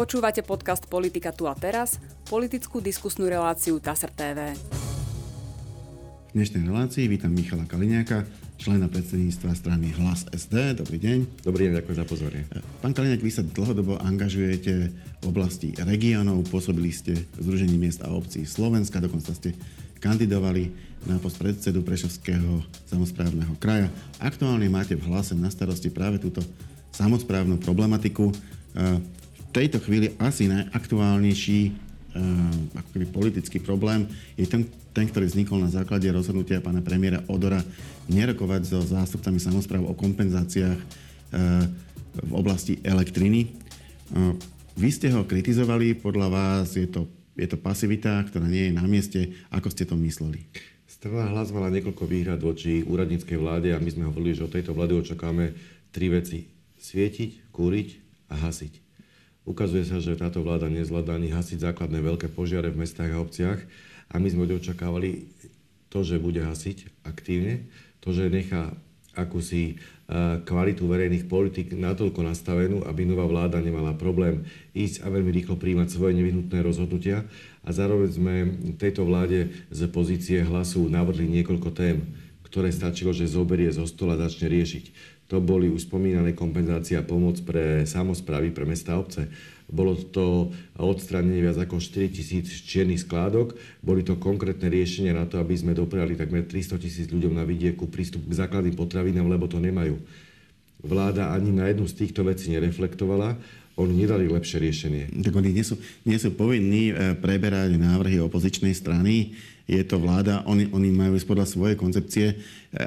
Počúvate podcast Politika tu a teraz, politickú diskusnú reláciu TASR TV. V dnešnej relácii vítam Michala Kaliňáka, člena predsedníctva strany Hlas SD. Dobrý deň. Dobrý deň, ďakujem za pozornie. Pán Kaliňák, vy sa dlhodobo angažujete v oblasti regiónov, pôsobili ste v Združení miest a obcí Slovenska, dokonca ste kandidovali na post predsedu Prešovského samozprávneho kraja. Aktuálne máte v hlase na starosti práve túto samozprávnu problematiku. Tejto chvíli asi najaktuálnejší uh, politický problém je ten, ten, ktorý vznikol na základe rozhodnutia pána premiéra Odora nerokovať so zástupcami samozpráv o kompenzáciách uh, v oblasti elektriny. Uh, vy ste ho kritizovali, podľa vás je to, je to pasivita, ktorá nie je na mieste. Ako ste to mysleli? Strana hlas mala niekoľko výhrad voči úradníckej vláde a my sme hovorili, že od tejto vlády očakáme tri veci. Svietiť, kúriť a hasiť. Ukazuje sa, že táto vláda nezvláda ani hasiť základné veľké požiare v mestách a obciach a my sme očakávali to, že bude hasiť aktívne, to, že nechá akúsi e, kvalitu verejných politik natoľko nastavenú, aby nová vláda nemala problém ísť a veľmi rýchlo príjmať svoje nevyhnutné rozhodnutia. A zároveň sme tejto vláde z pozície hlasu navrhli niekoľko tém, ktoré stačilo, že zoberie zo stola a začne riešiť. To boli už spomínané kompenzácia a pomoc pre samozprávy, pre mesta a obce. Bolo to odstranenie viac ako 4 tisíc čiernych skládok. Boli to konkrétne riešenia na to, aby sme dopriali takmer 300 tisíc ľuďom na vidieku prístup k základným potravinám, lebo to nemajú. Vláda ani na jednu z týchto vecí nereflektovala oni nedali lepšie riešenie. Tak oni nie sú, nie sú povinní e, preberať návrhy opozičnej strany. Je to vláda, oni, oni majú ísť podľa svojej koncepcie. E,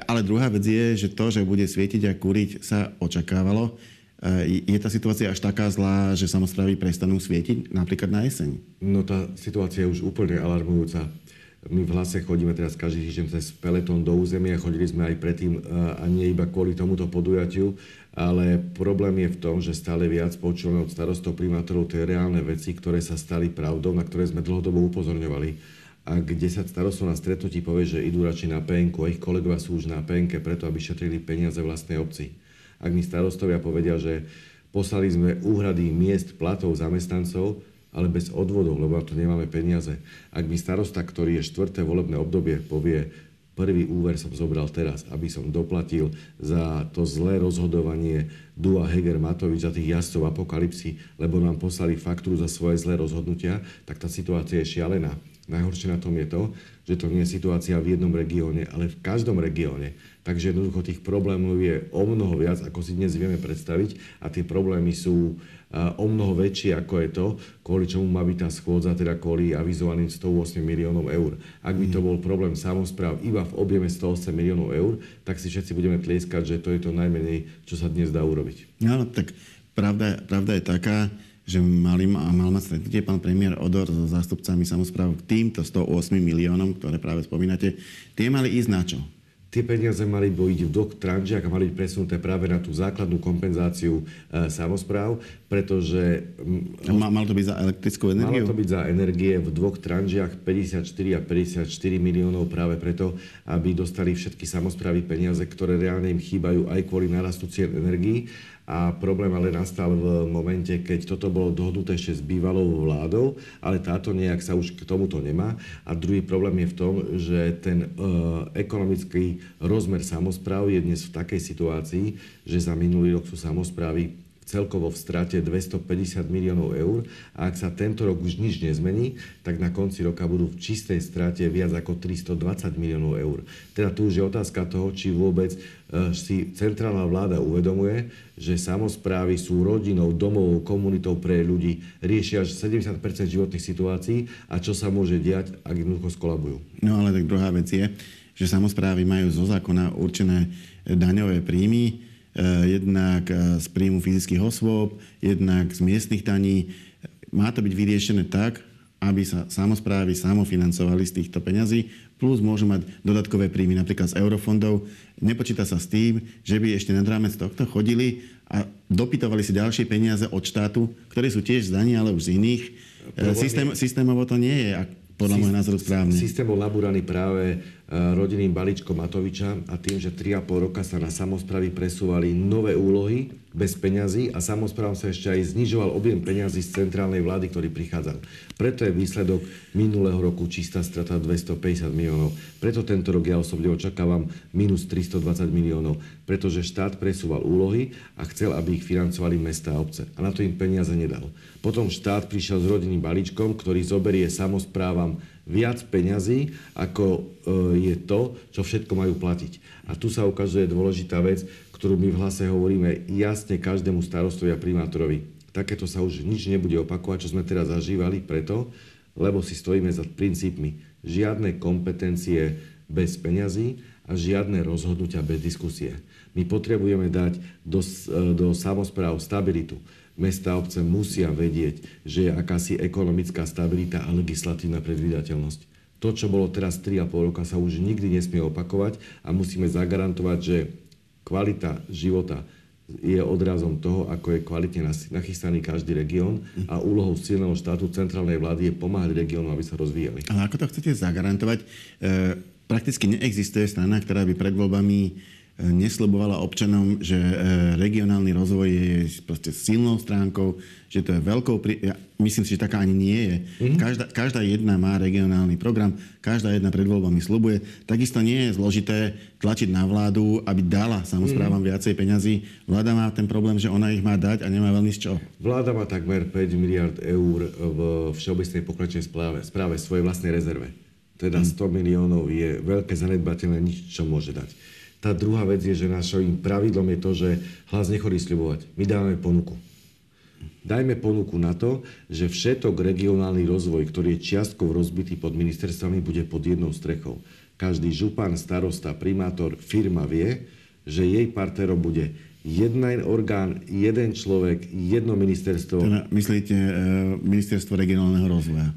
ale druhá vec je, že to, že bude svietiť a kúriť, sa očakávalo. E, je tá situácia až taká zlá, že samozprávy prestanú svietiť napríklad na jeseň? No tá situácia je už úplne alarmujúca. My v hlase chodíme teraz každý týždeň cez peletón do územia, chodili sme aj predtým a nie iba kvôli tomuto podujatiu, ale problém je v tom, že stále viac počúvame od starostov, primátorov tie reálne veci, ktoré sa stali pravdou, na ktoré sme dlhodobo upozorňovali. Ak 10 starostov na stretnutí povie, že idú radšej na penku a ich kolegovia sú už na penke preto, aby šetrili peniaze vlastnej obci. Ak mi starostovia povedia, že poslali sme úhrady miest platov zamestnancov, ale bez odvodov, lebo na to nemáme peniaze. Ak mi starosta, ktorý je štvrté volebné obdobie, povie, prvý úver som zobral teraz, aby som doplatil za to zlé rozhodovanie Dua Heger Matovič za tých jazdcov apokalipsy, lebo nám poslali faktúru za svoje zlé rozhodnutia, tak tá situácia je šialená. Najhoršie na tom je to, že to nie je situácia v jednom regióne, ale v každom regióne. Takže jednoducho tých problémov je o mnoho viac, ako si dnes vieme predstaviť a tie problémy sú o mnoho väčšie, ako je to, kvôli čomu má byť tá schôdza, teda kvôli avizovaným 108 miliónov eur. Ak by to bol problém samozpráv iba v objeme 108 miliónov eur, tak si všetci budeme tlieskať, že to je to najmenej, čo sa dnes dá urobiť. No, tak pravda, pravda je taká, že mali, mal mať stretnutie pán premiér Odor so zástupcami samozpráv k týmto 108 miliónom, ktoré práve spomínate. Tie mali ísť na čo? Tie peniaze mali byť v dvoch tranžiach a mali byť presunuté práve na tú základnú kompenzáciu e, samozpráv, pretože... A mal to byť za elektrickú energiu? Malo to byť za energie v dvoch tranžiach 54 a 54 miliónov práve preto, aby dostali všetky samozprávy peniaze, ktoré reálne im chýbajú aj kvôli narastu cien energií a problém ale nastal v momente, keď toto bolo dohodnuté ešte s bývalou vládou, ale táto nejak sa už k tomuto nemá. A druhý problém je v tom, že ten e, ekonomický rozmer samozpráv je dnes v takej situácii, že za minulý rok sú samozprávy celkovo v strate 250 miliónov eur a ak sa tento rok už nič nezmení, tak na konci roka budú v čistej strate viac ako 320 miliónov eur. Teda tu už je otázka toho, či vôbec e, si centrálna vláda uvedomuje, že samozprávy sú rodinou, domovou, komunitou pre ľudí, riešia až 70% životných situácií a čo sa môže diať, ak jednoducho skolabujú. No ale tak druhá vec je, že samozprávy majú zo zákona určené daňové príjmy, jednak eh, z príjmu fyzických osôb, jednak z miestnych daní. Má to byť vyriešené tak, aby sa samozprávy samofinancovali z týchto peňazí, plus môžu mať dodatkové príjmy napríklad z eurofondov. Nepočíta sa s tým, že by ešte nad rámec tohto chodili a dopytovali si ďalšie peniaze od štátu, ktoré sú tiež z daní, ale už z iných. Eh, systém, systémovo to nie je podľa môjho názoru správne. Systém bol nabúraný práve rodinným balíčkom Matoviča a tým, že 3,5 roka sa na samozpravy presúvali nové úlohy bez peňazí a samozprávam sa ešte aj znižoval objem peňazí z centrálnej vlády, ktorý prichádzal. Preto je výsledok minulého roku čistá strata 250 miliónov. Preto tento rok ja osobne očakávam minus 320 miliónov, pretože štát presúval úlohy a chcel, aby ich financovali mesta a obce. A na to im peniaze nedal. Potom štát prišiel s rodinným balíčkom, ktorý zoberie samozprávam viac peňazí, ako e, je to, čo všetko majú platiť. A tu sa ukazuje dôležitá vec, ktorú my v hlase hovoríme jasne každému starostovi a primátorovi. Takéto sa už nič nebude opakovať, čo sme teraz zažívali preto, lebo si stojíme za princípmi. Žiadne kompetencie bez peňazí a žiadne rozhodnutia bez diskusie. My potrebujeme dať do, e, do samozpráv stabilitu mesta a obce musia vedieť, že je akási ekonomická stabilita a legislatívna predvídateľnosť. To, čo bolo teraz 3,5 roka, sa už nikdy nesmie opakovať a musíme zagarantovať, že kvalita života je odrazom toho, ako je kvalitne nachystaný každý región a úlohou silného štátu centrálnej vlády je pomáhať regiónom, aby sa rozvíjali. Ale ako to chcete zagarantovať? E, prakticky neexistuje strana, ktorá by pred voľbami nesľubovala občanom, že e, regionálny rozvoj je proste silnou stránkou, že to je veľkou... Pri... Ja myslím si, že taká ani nie je. Mm-hmm. Každá, každá jedna má regionálny program, každá jedna pred voľbami slubuje. Takisto nie je zložité tlačiť na vládu, aby dala samozprávam mm-hmm. viacej peňazí. Vláda má ten problém, že ona ich má dať a nemá veľmi z čoho. Vláda má takmer 5 miliard eur v všeobecnej pokračnej správe, správe svojej vlastnej rezerve. Teda 100 mhm. miliónov je veľké zanedbateľné, nič čo môže dať. Tá druhá vec je, že našim pravidlom je to, že hlas nechodí sľubovať. My dávame ponuku. Dajme ponuku na to, že všetok regionálny rozvoj, ktorý je čiastkou rozbitý pod ministerstvami, bude pod jednou strechou. Každý župan, starosta, primátor, firma vie, že jej partnerom bude jeden orgán, jeden človek, jedno ministerstvo. Teda myslíte e, ministerstvo regionálneho rozvoja?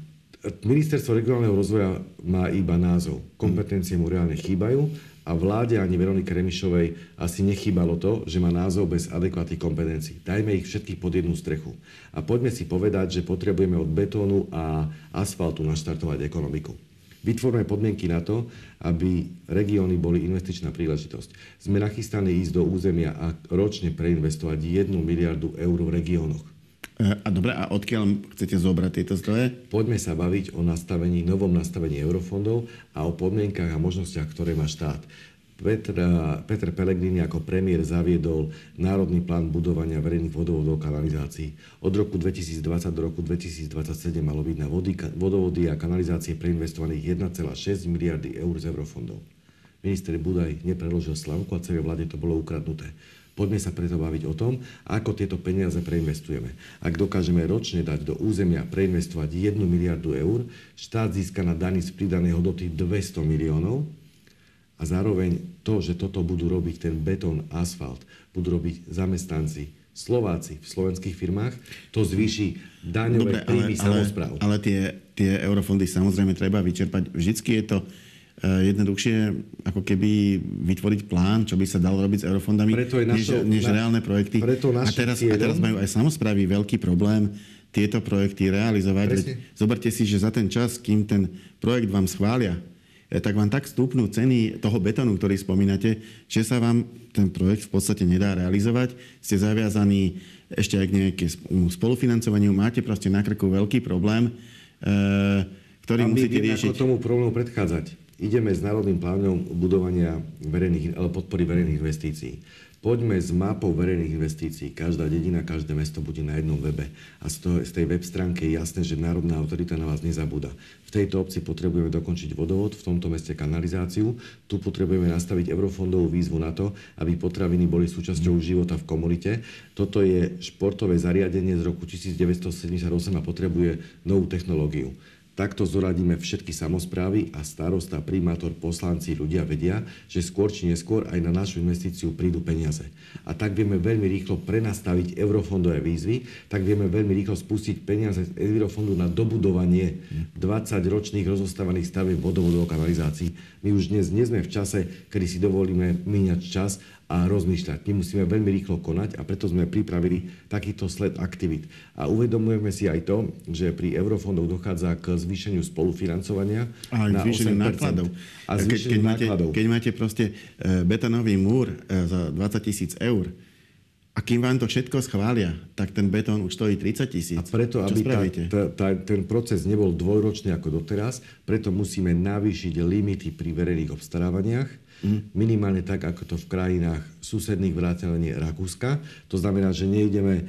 Ministerstvo regionálneho rozvoja má iba názov. Kompetencie mu reálne chýbajú a vláde ani Veronike Remišovej asi nechýbalo to, že má názov bez adekvátnych kompetencií. Dajme ich všetkých pod jednu strechu. A poďme si povedať, že potrebujeme od betónu a asfaltu naštartovať ekonomiku. Vytvorme podmienky na to, aby regióny boli investičná príležitosť. Sme nachystaní ísť do územia a ročne preinvestovať 1 miliardu eur v regiónoch. E, a dobre, a odkiaľ chcete zobrať tieto zdroje? Poďme sa baviť o nastavení, novom nastavení eurofondov a o podmienkach a možnostiach, ktoré má štát. Petr, Petr Pellegrini ako premiér zaviedol Národný plán budovania verejných vodovodov kanalizácií. Od roku 2020 do roku 2027 malo byť na vody, vodovody a kanalizácie preinvestovaných 1,6 miliardy eur z eurofondov. Minister Budaj nepredložil slavku a celej vláde to bolo ukradnuté. Poďme sa preto baviť o tom, ako tieto peniaze preinvestujeme. Ak dokážeme ročne dať do územia preinvestovať 1 miliardu eur, štát získa na daní z pridanej hodnoty 200 miliónov a zároveň to, že toto budú robiť ten betón, asfalt, budú robiť zamestnanci, Slováci v slovenských firmách, to zvýši daňové Dobre, príjmy ale, samozpráv. Ale, ale tie, tie eurofondy samozrejme treba vyčerpať. Vždycky je to jednoduchšie ako keby vytvoriť plán, čo by sa dalo robiť s eurofondami, preto je našo, než, než na, reálne projekty. Preto a, teraz, a teraz majú aj samozprávy veľký problém tieto projekty realizovať. Veď, zoberte si, že za ten čas, kým ten projekt vám schvália, eh, tak vám tak stúpnú ceny toho betónu, ktorý spomínate, že sa vám ten projekt v podstate nedá realizovať. Ste zaviazaní ešte aj k nejakému spolufinancovaniu, máte proste na krku veľký problém, eh, ktorý a musíte riešiť. ako tomu problému predchádzať ideme s národným plánom budovania verejných, podpory verejných investícií. Poďme s mapou verejných investícií. Každá dedina, každé mesto bude na jednom webe. A z, toho, z tej web stránky je jasné, že národná autorita na vás nezabúda. V tejto obci potrebujeme dokončiť vodovod, v tomto meste kanalizáciu. Tu potrebujeme nastaviť eurofondovú výzvu na to, aby potraviny boli súčasťou života v komunite. Toto je športové zariadenie z roku 1978 a potrebuje novú technológiu. Takto zoradíme všetky samozprávy a starosta, primátor, poslanci, ľudia vedia, že skôr či neskôr aj na našu investíciu prídu peniaze. A tak vieme veľmi rýchlo prenastaviť eurofondové výzvy, tak vieme veľmi rýchlo spustiť peniaze z eurofondu na dobudovanie 20 ročných rozostávaných stavieb vodovodov kanalizácií. My už dnes nie sme v čase, kedy si dovolíme míňať čas a rozmýšľať. My musíme veľmi rýchlo konať a preto sme pripravili takýto sled aktivít. A uvedomujeme si aj to, že pri eurofondoch dochádza k zvýšeniu spolufinancovania a na zvýšeniu nákladov. A keď, keď, nákladov. Máte, keď máte proste e, betonový múr e, za 20 tisíc eur, a kým vám to všetko schvália, tak ten betón už stojí 30 tisíc. A preto, aby tá, tá, tá, ten proces nebol dvojročný ako doteraz, preto musíme navýšiť limity pri verejných obstarávaniach. Minimálne tak, ako to v krajinách susedných vrátane Rakúska. To znamená, že nejdeme e,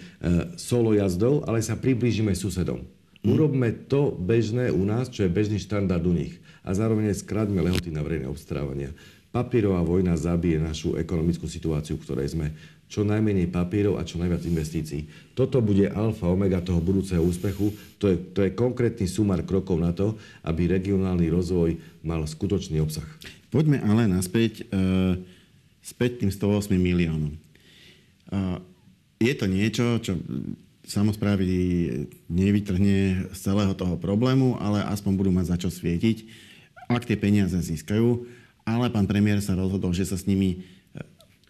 solo jazdou, ale sa priblížime susedom. Mm. Urobme to bežné u nás, čo je bežný štandard u nich. A zároveň skráťme lehoty na verejné obstarávania. Papierová vojna zabije našu ekonomickú situáciu, v ktorej sme čo najmenej papierov a čo najviac investícií. Toto bude alfa omega toho budúceho úspechu. To je, to je konkrétny sumár krokov na to, aby regionálny rozvoj mal skutočný obsah. Poďme ale naspäť uh, späť tým 108 miliónom. Uh, je to niečo, čo samozprávy nevytrhne z celého toho problému, ale aspoň budú mať za čo svietiť, ak tie peniaze získajú. Ale pán premiér sa rozhodol, že sa s nimi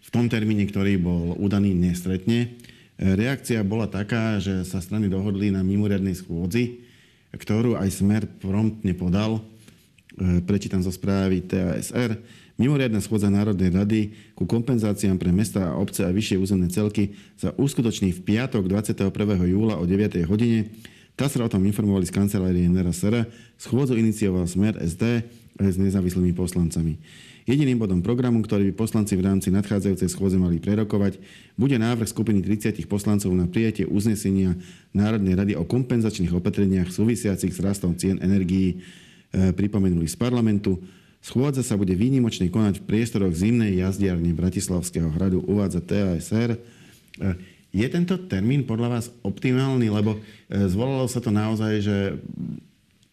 v tom termíne, ktorý bol udaný, nestretne. Reakcia bola taká, že sa strany dohodli na mimoriadnej schôdzi, ktorú aj Smer promptne podal. E, prečítam zo správy TASR. Mimoriadná schôdza Národnej rady ku kompenzáciám pre mesta a obce a vyššie územné celky sa uskutoční v piatok 21. júla o 9. hodine. TASR o tom informovali z kancelárie NRSR. Schôdzu inicioval Smer SD s nezávislými poslancami. Jediným bodom programu, ktorý by poslanci v rámci nadchádzajúcej schôdze mali prerokovať, bude návrh skupiny 30 poslancov na prijatie uznesenia Národnej rady o kompenzačných opatreniach súvisiacich s rastom cien energií, pripomenuli z parlamentu. Schôdza sa bude výnimočne konať v priestoroch zimnej jazdiarne Bratislavského hradu, uvádza TASR. E, je tento termín podľa vás optimálny, lebo e, zvolalo sa to naozaj, že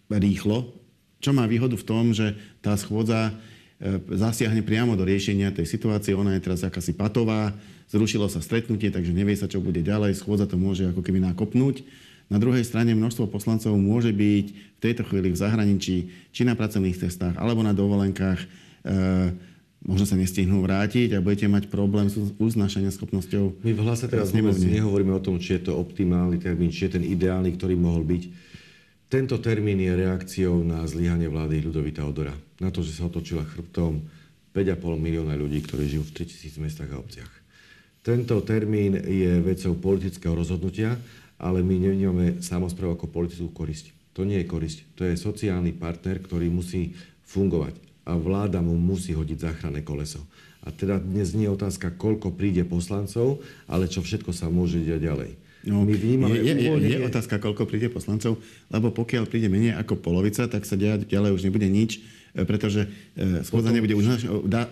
rýchlo, čo má výhodu v tom, že tá schôdza E, zasiahne priamo do riešenia tej situácie. Ona je teraz akási patová, zrušilo sa stretnutie, takže nevie sa, čo bude ďalej. Schôdza to môže ako keby nakopnúť. Na druhej strane množstvo poslancov môže byť v tejto chvíli v zahraničí, či na pracovných cestách, alebo na dovolenkách. E, možno sa nestihnú vrátiť a budete mať problém s uznášania schopnosťou. My v hlase teraz vôbec nehovoríme o tom, či je to optimálny termín, či je ten ideálny, ktorý mohol byť. Tento termín je reakciou na zlyhanie vlády Ľudovita Odora. Na to, že sa otočila chrbtom 5,5 milióna ľudí, ktorí žijú v 3000 mestách a obciach. Tento termín je vecou politického rozhodnutia, ale my nevnímame samozprávu ako politickú korisť. To nie je korisť. To je sociálny partner, ktorý musí fungovať. A vláda mu musí hodiť záchranné koleso. A teda dnes nie je otázka, koľko príde poslancov, ale čo všetko sa môže diať ďalej. No, my vnímame je, je, je, je otázka, koľko príde poslancov, lebo pokiaľ príde menej ako polovica, tak sa ďalej už nebude nič, e, pretože e, schôdza nebude už... Dá,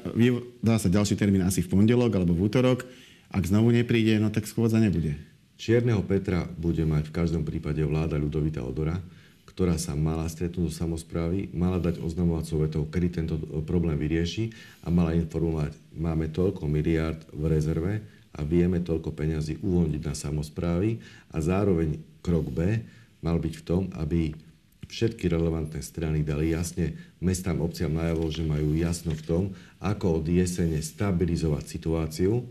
dá sa ďalší termín asi v pondelok alebo v útorok. Ak znovu nepríde, no tak schôdza nebude. Čierneho Petra bude mať v každom prípade vláda Ľudovita Odora, ktorá sa mala stretnúť do samozprávy, mala dať oznamovacou vetou, kedy tento problém vyrieši a mala informovať, máme toľko miliárd v rezerve, a vieme toľko peňazí uvoľniť na samozprávy a zároveň krok B mal byť v tom, aby všetky relevantné strany dali jasne mestám, obciam najavo, že majú jasno v tom, ako od jesene stabilizovať situáciu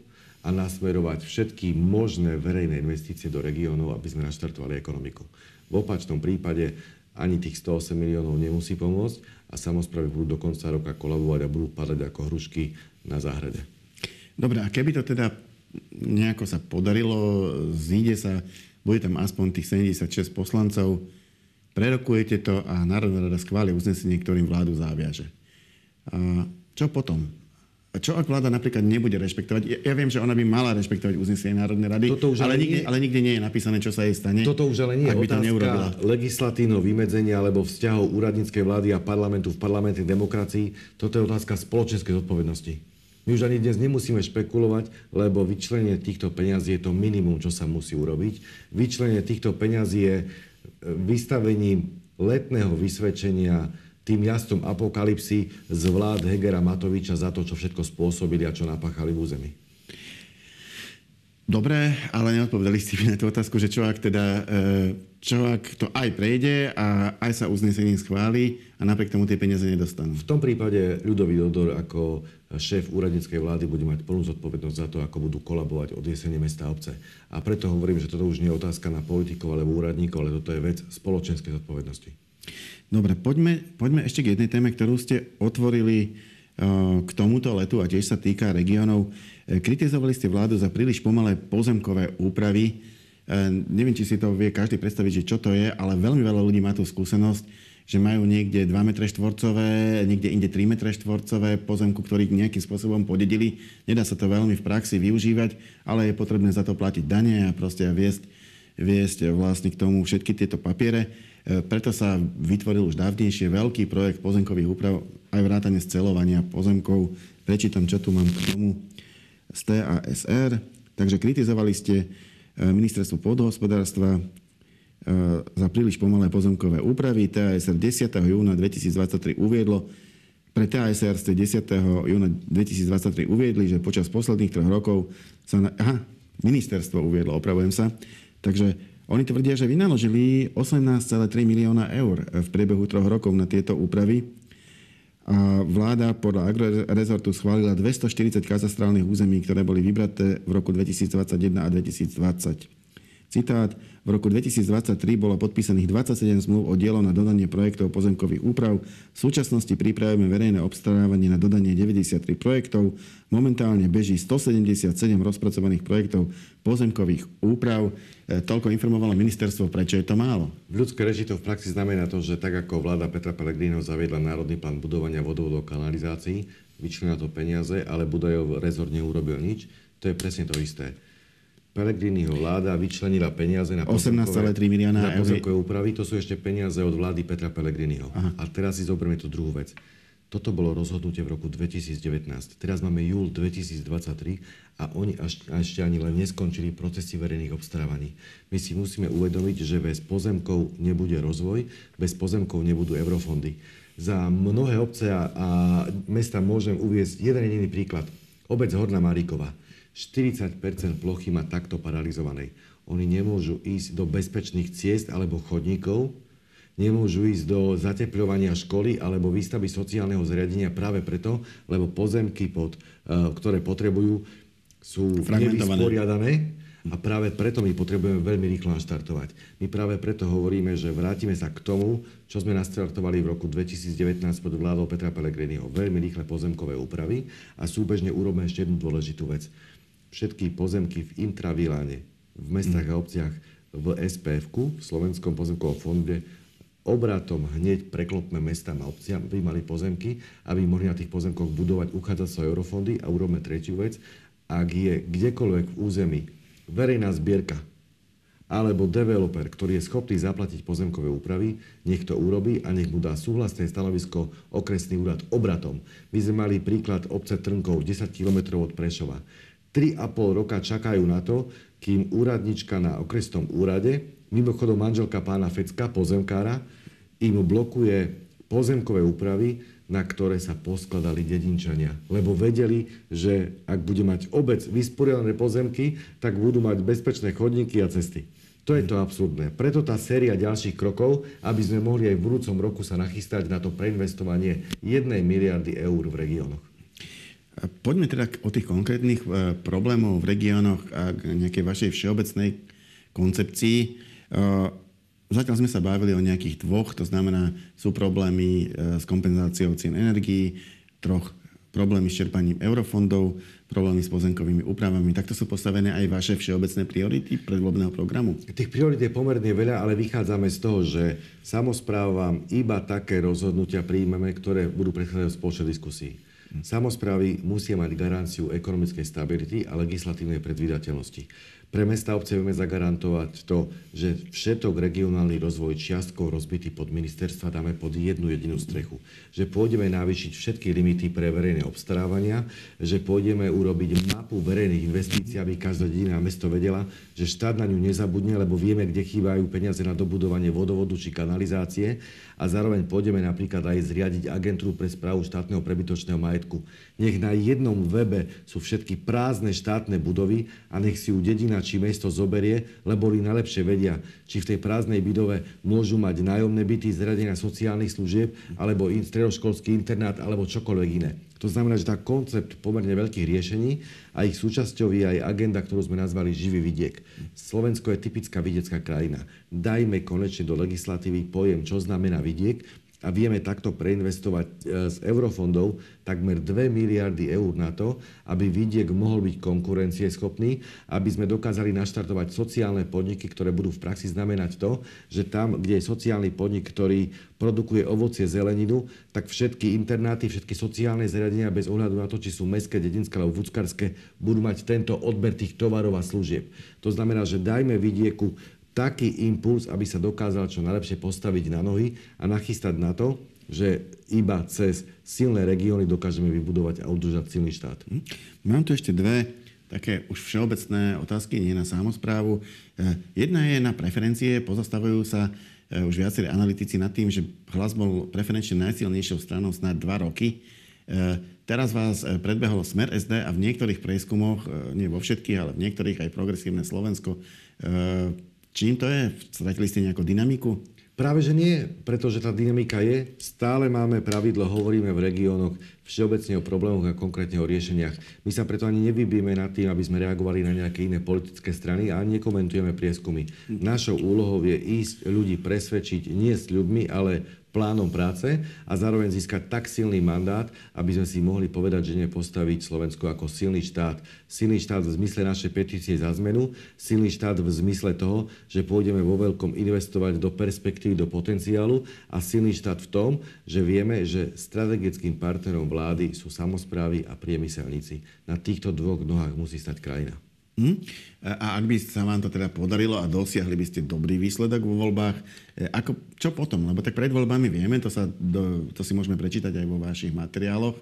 a nasmerovať všetky možné verejné investície do regiónov, aby sme naštartovali ekonomiku. V opačnom prípade ani tých 108 miliónov nemusí pomôcť a samozprávy budú do konca roka kolabovať a budú padať ako hrušky na záhrade. Dobre, a keby to teda nejako sa podarilo, zíde sa, bude tam aspoň tých 76 poslancov, prerokujete to a Národná rada schváli uznesenie, ktorým vládu záviaže. A čo potom? Čo ak vláda napríklad nebude rešpektovať? Ja, ja viem, že ona by mala rešpektovať uznesenie Národnej rady, Toto už ale, ale, nikde, nie, ale nikde nie je napísané, čo sa jej stane. Toto už ale nie je otázka legislatívneho vymedzenia alebo vzťahov úradníckej vlády a parlamentu v parlamentnej demokracii. Toto je otázka spoločenskej zodpovednosti. My už ani dnes nemusíme špekulovať, lebo vyčlenie týchto peňazí je to minimum, čo sa musí urobiť. Vyčlenie týchto peňazí je e, vystavením letného vysvedčenia tým jazdom apokalipsy z vlád Hegera Matoviča za to, čo všetko spôsobili a čo napáchali v území. Dobre, ale neodpovedali ste mi na tú otázku, že čo ak teda, e, čo ak to aj prejde a aj sa uznesením schváli a napriek tomu tie peniaze nedostanú. V tom prípade ľudový Dodor ako šéf úradníckej vlády bude mať plnú zodpovednosť za to, ako budú kolabovať od jesene mesta a obce. A preto hovorím, že toto už nie je otázka na politikov alebo úradníkov, ale toto je vec spoločenskej zodpovednosti. Dobre, poďme, poďme ešte k jednej téme, ktorú ste otvorili k tomuto letu a tiež sa týka regiónov. E, kritizovali ste vládu za príliš pomalé pozemkové úpravy. E, neviem, či si to vie každý predstaviť, že čo to je, ale veľmi veľa ľudí má tú skúsenosť, že majú niekde 2 m štvorcové, niekde inde 3 m štvorcové pozemku, ktorý nejakým spôsobom podedili. Nedá sa to veľmi v praxi využívať, ale je potrebné za to platiť dane a proste viesť, viesť vlastne k tomu všetky tieto papiere. E, preto sa vytvoril už dávnejšie veľký projekt pozemkových úprav aj vrátane scelovania pozemkov. Prečítam, čo tu mám k tomu z TASR. Takže kritizovali ste e, ministerstvo pôdohospodárstva e, za príliš pomalé pozemkové úpravy. TASR 10. júna 2023 uviedlo, pre TASR ste 10. júna 2023 uviedli, že počas posledných troch rokov sa... Na, aha, ministerstvo uviedlo, opravujem sa. Takže oni tvrdia, že vynaložili 18,3 milióna eur v priebehu troch rokov na tieto úpravy a vláda podľa agrorezortu schválila 240 katastrálnych území, ktoré boli vybraté v roku 2021 a 2020. Citát. V roku 2023 bolo podpísaných 27 zmluv o dielo na dodanie projektov pozemkových úprav. V súčasnosti pripravujeme verejné obstarávanie na dodanie 93 projektov. Momentálne beží 177 rozpracovaných projektov pozemkových úprav. E, toľko informovalo ministerstvo, prečo je to málo. V ľudskej reči to v praxi znamená to, že tak ako vláda Petra Pellegrino zaviedla Národný plán budovania vodovodov kanalizácií, vyčlenila to peniaze, ale Budajov rezort neurobil nič, to je presne to isté. Pelegriniho vláda vyčlenila peniaze na 18,3 milióna na pozemkové úpravy. To sú ešte peniaze od vlády Petra Pelegriniho. Aha. A teraz si zoberieme tú druhú vec. Toto bolo rozhodnutie v roku 2019. Teraz máme júl 2023 a oni až, ešte ani len neskončili procesy verejných obstarávaní. My si musíme uvedomiť, že bez pozemkov nebude rozvoj, bez pozemkov nebudú eurofondy. Za mnohé obce a, a mesta môžem uviezť jeden jediný príklad. Obec Horná Maríková. 40% plochy má takto paralizovanej. Oni nemôžu ísť do bezpečných ciest alebo chodníkov, nemôžu ísť do zateplovania školy alebo výstavy sociálneho zriadenia práve preto, lebo pozemky, pod, uh, ktoré potrebujú, sú nevysporiadané a práve preto my potrebujeme veľmi rýchlo naštartovať. My práve preto hovoríme, že vrátime sa k tomu, čo sme nastartovali v roku 2019 pod vládou Petra Pellegriniho. Veľmi rýchle pozemkové úpravy a súbežne urobíme ešte jednu dôležitú vec všetky pozemky v intraviláne, v mestách a obciach, v spf v Slovenskom pozemkovom fonde, obratom hneď preklopme mesta a obcia, aby mali pozemky, aby mohli na tých pozemkoch budovať, uchádzať sa o eurofondy a urobme tretiu vec. Ak je kdekoľvek v území verejná zbierka alebo developer, ktorý je schopný zaplatiť pozemkové úpravy, nech to urobí a nech mu dá súhlasné stanovisko okresný úrad obratom. My sme mali príklad obce Trnkov, 10 km od Prešova. 3,5 roka čakajú na to, kým úradnička na okresnom úrade, mimochodom manželka pána Fecka, pozemkára, im blokuje pozemkové úpravy, na ktoré sa poskladali dedinčania. Lebo vedeli, že ak bude mať obec vysporiadané pozemky, tak budú mať bezpečné chodníky a cesty. To je to absurdné. Preto tá séria ďalších krokov, aby sme mohli aj v budúcom roku sa nachystať na to preinvestovanie 1 miliardy eur v regiónoch. Poďme teda o tých konkrétnych e, problémov v regiónoch a k nejakej vašej všeobecnej koncepcii. E, zatiaľ sme sa bavili o nejakých dvoch, to znamená, sú problémy e, s kompenzáciou cien energií, troch problémy s čerpaním eurofondov, problémy s pozemkovými úpravami. Takto sú postavené aj vaše všeobecné priority predvolebného programu? Tých priorit je pomerne veľa, ale vychádzame z toho, že samozprávam iba také rozhodnutia príjmeme, ktoré budú predchádzať spoločnej diskusii. Samozprávy musia mať garanciu ekonomickej stability a legislatívnej predvídateľnosti. Pre mesta obce vieme zagarantovať to, že všetok regionálny rozvoj čiastkov rozbitý pod ministerstva dáme pod jednu jedinú strechu. Že pôjdeme navýšiť všetky limity pre verejné obstarávania, že pôjdeme urobiť mapu verejných investícií, aby každá dedina mesto vedela, že štát na ňu nezabudne, lebo vieme, kde chýbajú peniaze na dobudovanie vodovodu či kanalizácie a zároveň pôjdeme napríklad aj zriadiť agentúru pre správu štátneho prebytočného majetku. Nech na jednom webe sú všetky prázdne štátne budovy a nech si ju dedina či mesto zoberie, lebo li najlepšie vedia, či v tej prázdnej budove môžu mať nájomné byty, zradenia sociálnych služieb, alebo stredoškolský internát, alebo čokoľvek iné. To znamená, že tá koncept pomerne veľkých riešení a ich súčasťou je aj agenda, ktorú sme nazvali živý vidiek. Slovensko je typická vidiecká krajina. Dajme konečne do legislatívy pojem, čo znamená vidiek a vieme takto preinvestovať e, z eurofondov takmer 2 miliardy eur na to, aby vidiek mohol byť konkurencieschopný, aby sme dokázali naštartovať sociálne podniky, ktoré budú v praxi znamenať to, že tam, kde je sociálny podnik, ktorý produkuje ovocie, zeleninu, tak všetky internáty, všetky sociálne zariadenia bez ohľadu na to, či sú mestské, dedinské alebo vúckarské, budú mať tento odber tých tovarov a služieb. To znamená, že dajme vidieku taký impuls, aby sa dokázal čo najlepšie postaviť na nohy a nachystať na to, že iba cez silné regióny dokážeme vybudovať a udržať silný štát. Hm? Mám tu ešte dve také už všeobecné otázky, nie na samozprávu. Eh, jedna je na preferencie, pozastavujú sa eh, už viacerí analytici nad tým, že hlas bol preferenčne najsilnejšou stranou snad dva roky. Eh, teraz vás predbehol Smer SD a v niektorých prieskumoch, nie vo všetkých, ale v niektorých aj progresívne Slovensko Čím to je? Stratili ste nejakú dynamiku? Práve, že nie, pretože tá dynamika je. Stále máme pravidlo, hovoríme v regiónoch všeobecne o problémoch a konkrétne o riešeniach. My sa preto ani nevybíme nad tým, aby sme reagovali na nejaké iné politické strany a nekomentujeme prieskumy. Našou úlohou je ísť ľudí presvedčiť nie s ľuďmi, ale plánom práce a zároveň získať tak silný mandát, aby sme si mohli povedať, že nepostaviť Slovensko ako silný štát. Silný štát v zmysle našej petície za zmenu, silný štát v zmysle toho, že pôjdeme vo veľkom investovať do perspektívy, do potenciálu a silný štát v tom, že vieme, že strategickým partnerom vlády sú samozprávy a priemyselníci. Na týchto dvoch nohách musí stať krajina. Hm? A ak by sa vám to teda podarilo a dosiahli by ste dobrý výsledok vo voľbách, e, ako, čo potom? Lebo tak pred voľbami vieme, to, sa do, to si môžeme prečítať aj vo vašich materiáloch,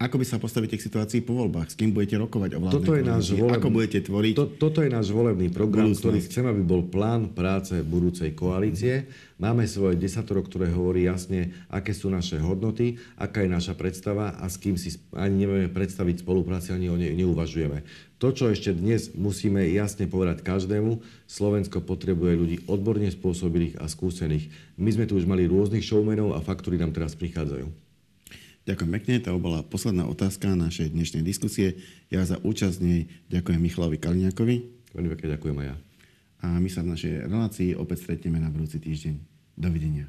ako by sa postavíte k situácii po voľbách? S kým budete rokovať o vládnej toto je náš volebný, Ako budete tvoriť? To, toto je náš volebný program, ktorý chcem, aby bol plán práce budúcej koalície. Máme svoje desatoro, ktoré hovorí jasne, aké sú naše hodnoty, aká je naša predstava a s kým si ani nevieme predstaviť spolupráci, ani o nej neuvažujeme. To, čo ešte dnes musíme jasne povedať každému, Slovensko potrebuje ľudí odborne spôsobilých a skúsených. My sme tu už mali rôznych showmenov a faktúry nám teraz prichádzajú. Ďakujem pekne, to bola posledná otázka našej dnešnej diskusie. Ja za účasť nej ďakujem Michalovi Kaliniakovi. Veľmi pekne ďakujem aj ja. A my sa v našej relácii opäť stretneme na budúci týždeň. Dovidenia.